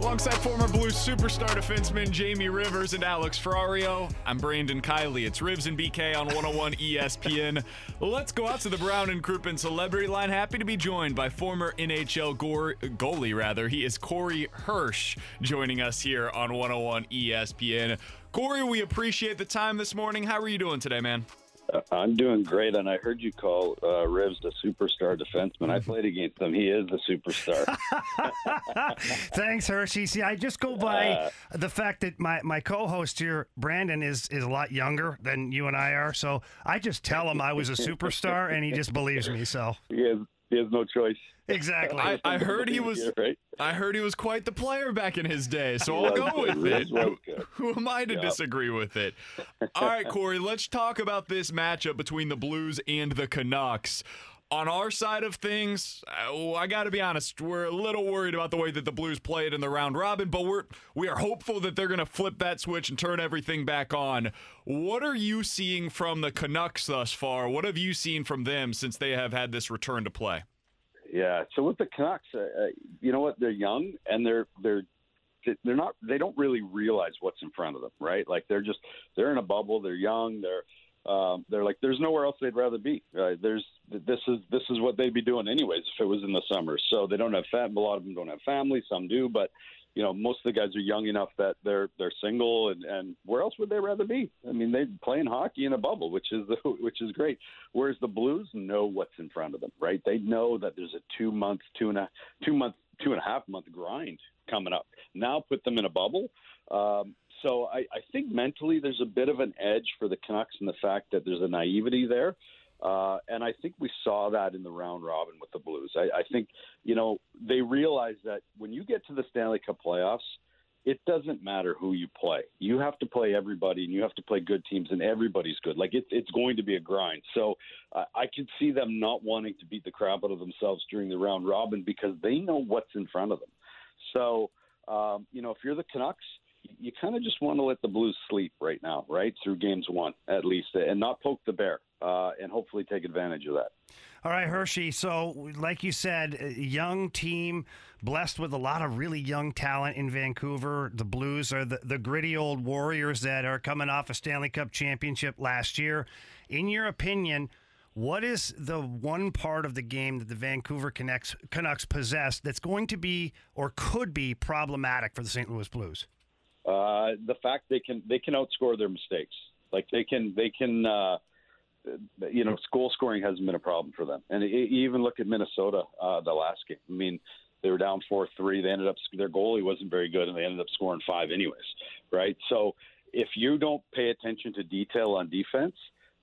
Alongside former Blues superstar defenseman Jamie Rivers and Alex Ferrario, I'm Brandon Kiley. It's Rivs and BK on 101 ESPN. Let's go out to the Brown and Crouppen celebrity line. Happy to be joined by former NHL gore, goalie, rather. He is Corey Hirsch joining us here on 101 ESPN. Corey, we appreciate the time this morning. How are you doing today, man? Uh, I'm doing great, and I heard you call uh, Rivs the superstar defenseman. I played against him. He is the superstar. Thanks, Hershey. See, I just go by Uh, the fact that my, my co-host here, Brandon, is is a lot younger than you and I are. So I just tell him I was a superstar, and he just believes me. So he has he has no choice. Exactly. I, I heard he was Yeah, right. I heard he was quite the player back in his day, so I'll go with it. Who, who am I to Yeah. disagree with it? All right, Corey, let's talk about this matchup between the Blues and the Canucks. On our side of things, uh, I got to be honest, we're a little worried about the way that the Blues played in the round robin, but we're we are hopeful that they're going to flip that switch and turn everything back on. What are you seeing from the Canucks thus far? What have you seen from them since they have had this return to play? Yeah. So with the Canucks, uh, uh, you know what? They're young and they're they're they're not they don't really realize what's in front of them, right? Like they're just they're in a bubble. They're young. They're um, they're like there's nowhere else they'd rather be. Uh, there's this is this is what they'd be doing anyways if it was in the summer. So they don't have fam- a lot of them don't have family. Some do, but you know most of the guys are young enough that they're they're single and and where else would they rather be? I mean they're playing hockey in a bubble, which is the, which is great. Whereas the Blues know what's in front of them, right? They know that there's a two month, two and a two month, two and a half month grind coming up. Now put them in a bubble. Um, so I, I think mentally there's a bit of an edge for the Canucks in the fact that there's a naivety there. Uh, and I think we saw that in the round robin with the Blues. I, I think, you know, they realize that when you get to the Stanley Cup playoffs, it doesn't matter who you play. You have to play everybody, and you have to play good teams, and everybody's good. Like it's it's going to be a grind. So uh, I could see them not wanting to beat the crap out of themselves during the round robin because they know what's in front of them. So um, you know, if you're the Canucks, you kind of just want to let the Blues sleep right now, right through games one at least, and not poke the bear, uh, and hopefully take advantage of that. All right, Hershey. So, like you said, young team, blessed with a lot of really young talent in Vancouver. The Blues are the, the gritty old Warriors that are coming off a Stanley Cup championship last year. In your opinion, what is the one part of the game that the Vancouver Canucks, Canucks possess that's going to be or could be problematic for the St. Louis Blues? Uh, the fact they can they can outscore their mistakes. Like they can they can uh, you know goal scoring hasn't been a problem for them. And e- even look at Minnesota uh, the last game. I mean they were down four three. They ended up their goalie wasn't very good, and they ended up scoring five anyways. Right. So if you don't pay attention to detail on defense,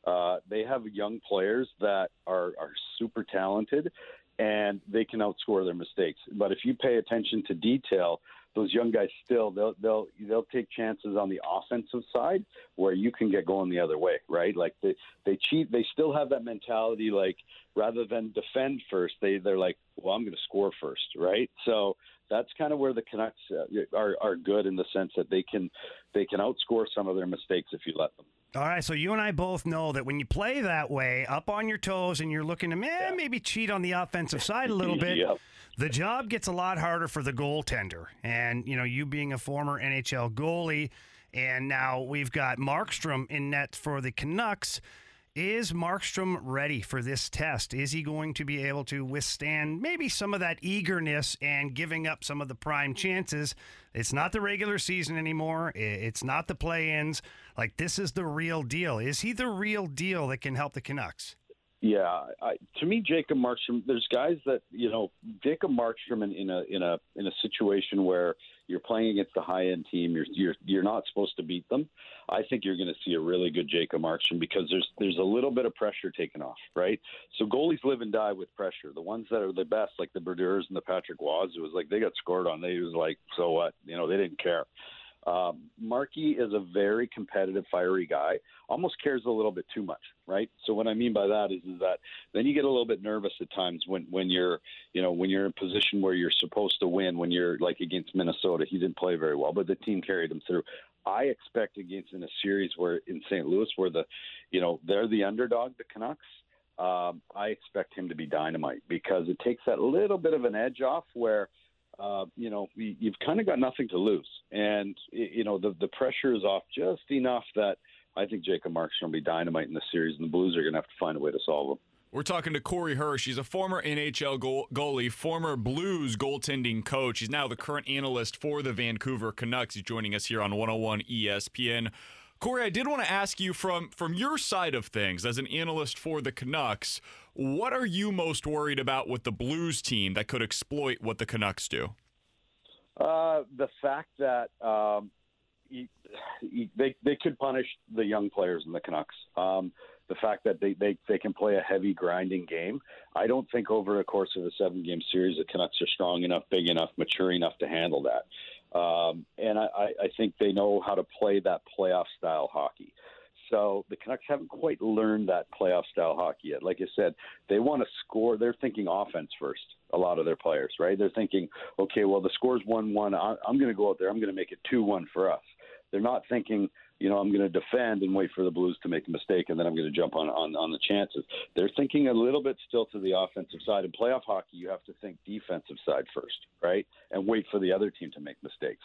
uh, they have young players that are are super talented. And they can outscore their mistakes. But if you pay attention to detail, those young guys still they'll they'll they'll take chances on the offensive side where you can get going the other way, right? Like they they cheat, they still have that mentality like rather than defend first, they they're like, well, I'm going to score first, right? So that's kind of where the Canucks uh, are are good in the sense that they can they can outscore some of their mistakes if you let them. All right, so you and I both know that when you play that way, up on your toes, and you're looking to man, maybe cheat on the offensive side a little bit, Yep. The job gets a lot harder for the goaltender. And you know, you being a former NHL goalie, and now we've got Markstrom in net for the Canucks. Is Markstrom ready for this test? Is he going to be able to withstand maybe some of that eagerness and giving up some of the prime chances? It's not the regular season anymore. It's not the play ins. Like, this is the real deal. Is he the real deal that can help the Canucks? Yeah, I, to me, Jacob Markstrom. There's guys that you know, Jacob Markstrom in, in a in a in a situation where you're playing against a high end team, you're you're you're not supposed to beat them. I think you're going to see a really good Jacob Markstrom because there's there's a little bit of pressure taken off, right? So goalies live and die with pressure. The ones that are the best, like the Brodeurs and the Patrick Roys, it was like they got scored on. They was like, so what? You know, they didn't care. Um, Markey is a very competitive, fiery guy. Almost cares a little bit too much, right? So what I mean by that is, is that then you get a little bit nervous at times when when you're you know when you're in a position where you're supposed to win. When you're like against Minnesota, he didn't play very well, but the team carried him through. I expect against in a series where in St. Louis, where the you know they're the underdog, the Canucks. Um, I expect him to be dynamite because it takes that little bit of an edge off where uh, you know, you've kind of got nothing to lose, and you know the the pressure is off just enough that I think Jacob Markstrom will be dynamite in the series, and the Blues are going to have to find a way to solve them. We're talking to Corey Hirsch. He's a former NHL goal- goalie, former Blues goaltending coach. He's now the current analyst for the Vancouver Canucks. He's joining us here on 101 ESPN. Corey, I did want to ask you from from your side of things as an analyst for the Canucks, what are you most worried about with the Blues team that could exploit what the Canucks do? Uh, the fact that um, they they could punish the young players in the Canucks. Um, the fact that they, they they can play a heavy grinding game. I don't think over the course of a seven game series the Canucks are strong enough, big enough, mature enough to handle that. Um, and I, I think they know how to play that playoff style hockey. So the Canucks haven't quite learned that playoff style hockey yet. Like I said, they want to score. They're thinking offense first. A lot of their players, right? They're thinking, okay, well the score's one-one. I'm going to go out there. I'm going to make it two-one for us. They're not thinking, you know, I'm going to defend and wait for the Blues to make a mistake, and then I'm going to jump on, on on the chances. They're thinking a little bit still to the offensive side. In playoff hockey, you have to think defensive side first, right, and wait for the other team to make mistakes.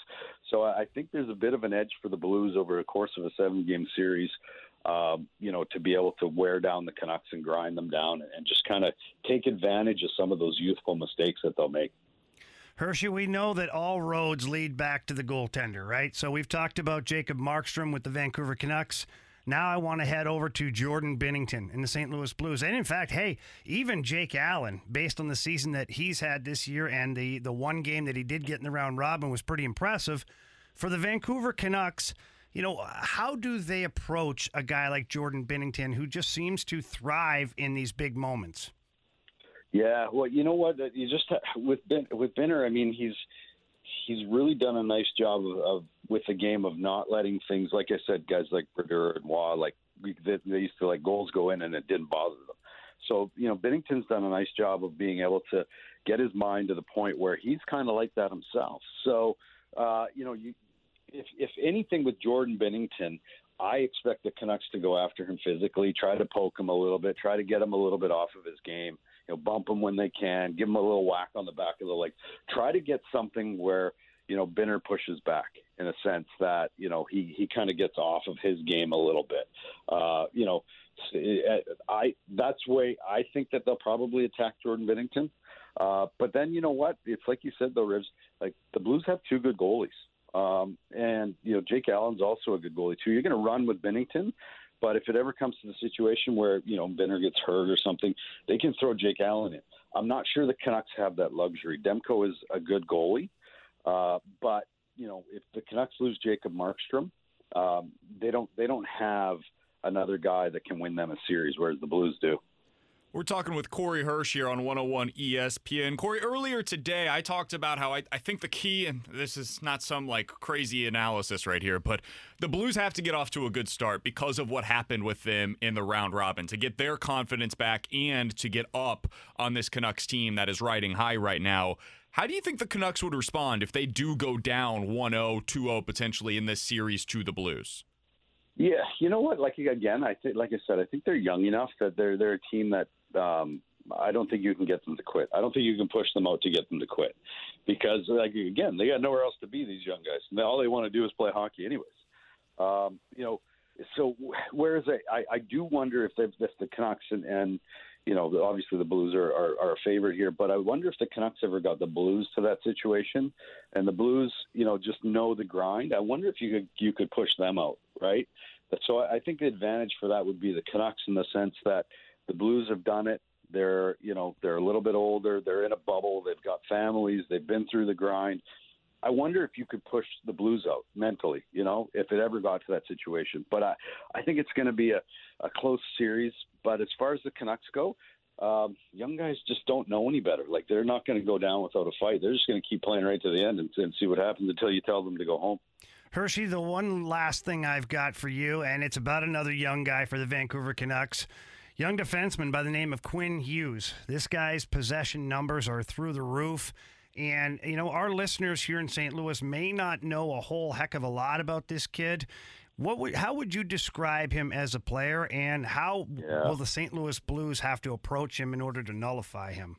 So I think there's a bit of an edge for the Blues over the course of a seven-game series. Um, you know, to be able to wear down the Canucks and grind them down and just kind of take advantage of some of those youthful mistakes that they'll make. Hershey, we know that all roads lead back to the goaltender, right? So we've talked about Jacob Markstrom with the Vancouver Canucks. Now I want to head over to Jordan Binnington in the St. Louis Blues. And in fact, hey, even Jake Allen, based on the season that he's had this year and the, the one game that he did get in the round robin was pretty impressive. For the Vancouver Canucks, you know, how do they approach a guy like Jordan Binnington who just seems to thrive in these big moments? Yeah, well, you know what? You just with ben, with Binner. I mean, he's he's really done a nice job of, of with the game of not letting things. Like I said, guys like Brodeur and Roy, like they, they used to let goals go in and it didn't bother them. So you know, Binnington's done a nice job of being able to get his mind to the point where he's kind of like that himself. So uh, you know, you, if if anything with Jordan Binnington, I expect the Canucks to go after him physically, try to poke him a little bit, try to get him a little bit off of his game you know, bump them when they can, give them a little whack on the back of the leg. Try to get something where you know Binner pushes back in a sense that you know he he kind of gets off of his game a little bit. Uh, you know, I that's way I think that they'll probably attack Jordan Binnington. Uh, but then you know what? It's like you said though, Rivs. Like the Blues have two good goalies. Um, and you know Jake Allen's also a good goalie too. You're going to run with Binnington, but if it ever comes to the situation where you know Binner gets hurt or something, they can throw Jake Allen in. I'm not sure the Canucks have that luxury. Demko is a good goalie, uh, but you know if the Canucks lose Jacob Markstrom, um, they don't they don't have another guy that can win them a series, whereas the Blues do. We're talking with Corey Hirsch here on 101 ESPN. Corey, earlier today, I talked about how I, I think the key, and this is not some like crazy analysis right here, but the Blues have to get off to a good start because of what happened with them in the round robin to get their confidence back and to get up on this Canucks team that is riding high right now. How do you think the Canucks would respond if they do go down 1 0, 2 0 potentially in this series to the Blues? Yeah, you know what? Like again, I think, like I said, I think they're young enough that they're they're a team that um, I don't think you can get them to quit. I don't think you can push them out to get them to quit, because like again, they got nowhere else to be. These young guys, and all they want to do is play hockey, anyways. Um, you know, so whereas I, I, I do wonder if, if the Canucks and, and you know obviously the Blues are, are, are a favorite here, but I wonder if the Canucks ever got the Blues to that situation, and the Blues you know just know the grind. I wonder if you could you could push them out, right? So I think the advantage for that would be the Canucks in the sense that the Blues have done it. They're you know they're a little bit older. They're in a bubble. They've got families. They've been through the grind. I wonder if you could push the Blues out mentally, you know, if it ever got to that situation. But I, I think it's going to be a, a close series. But as far as the Canucks go, um, young guys just don't know any better. Like they're not going to go down without a fight. They're just going to keep playing right to the end and, and see what happens until you tell them to go home. Hershey, the one last thing I've got for you, and it's about another young guy for the Vancouver Canucks. Young defenseman by the name of Quinn Hughes. This guy's possession numbers are through the roof. And, you know, our listeners here in St. Louis may not know a whole heck of a lot about this kid. What would, how would you describe him as a player, and how yeah. will the St. Louis Blues have to approach him in order to nullify him?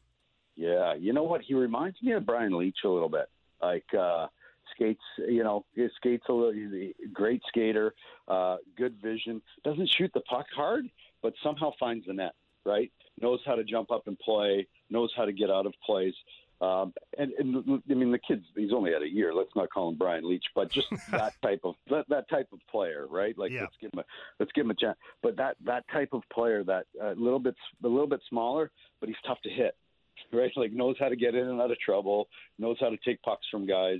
Yeah, you know what? He reminds me of Brian Leetch a little bit. Like, uh, skates, you know, he skates a little, he's a great skater, uh, good vision, doesn't shoot the puck hard, but somehow finds the net, right? Knows how to jump up and play, knows how to get out of plays. Um, and, and I mean, the kid's he's only had a year. Let's not call him Brian Leetch, but just that type of that, that type of player, right? Like yeah. let's give him a let's give him a chance. But that that type of player, that a uh, little bit a little bit smaller, but he's tough to hit, right? Like knows how to get in and out of trouble, knows how to take pucks from guys.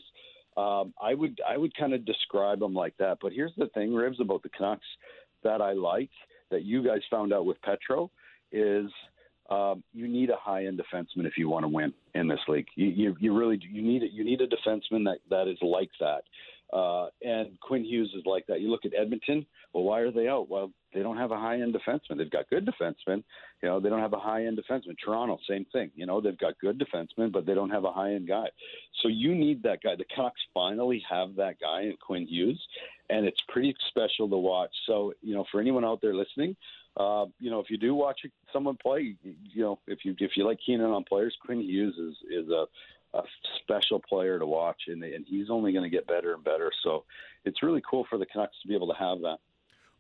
Um, I would I would kind of describe him like that. But here's the thing, Rivs, about the Canucks that I like that you guys found out with Petro is um, you need a high end defenseman if you want to win in this league. You, you, you really do. You need you need a defenseman that, that is like that. Uh, and Quinn Hughes is like that. You look at Edmonton. Well, why are they out? Well, they don't have a high end defenseman. They've got good defensemen. You know, they don't have a high end defenseman. Toronto, same thing. You know, they've got good defensemen, but they don't have a high end guy. So you need that guy. The Canucks finally have that guy in Quinn Hughes, and it's pretty special to watch. So you know, for anyone out there listening, uh, you know, if you do watch someone play, you know, if you if you like keening on players, Quinn Hughes is is a, a special player to watch, and and he's only going to get better and better. So it's really cool for the Canucks to be able to have that.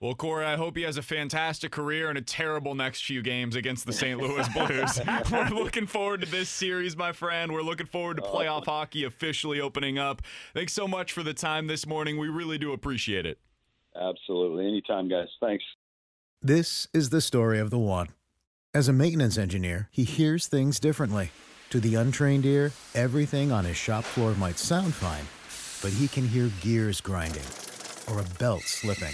Well, Corey, I hope he has a fantastic career and a terrible next few games against the St. Louis Blues. We're looking forward to this series, my friend. We're looking forward to oh, playoff hockey officially opening up. Thanks so much for the time this morning. We really do appreciate it. Absolutely. Anytime, guys. Thanks. This is the story of the one. As a maintenance engineer, he hears things differently. To the untrained ear, everything on his shop floor might sound fine, but he can hear gears grinding or a belt slipping.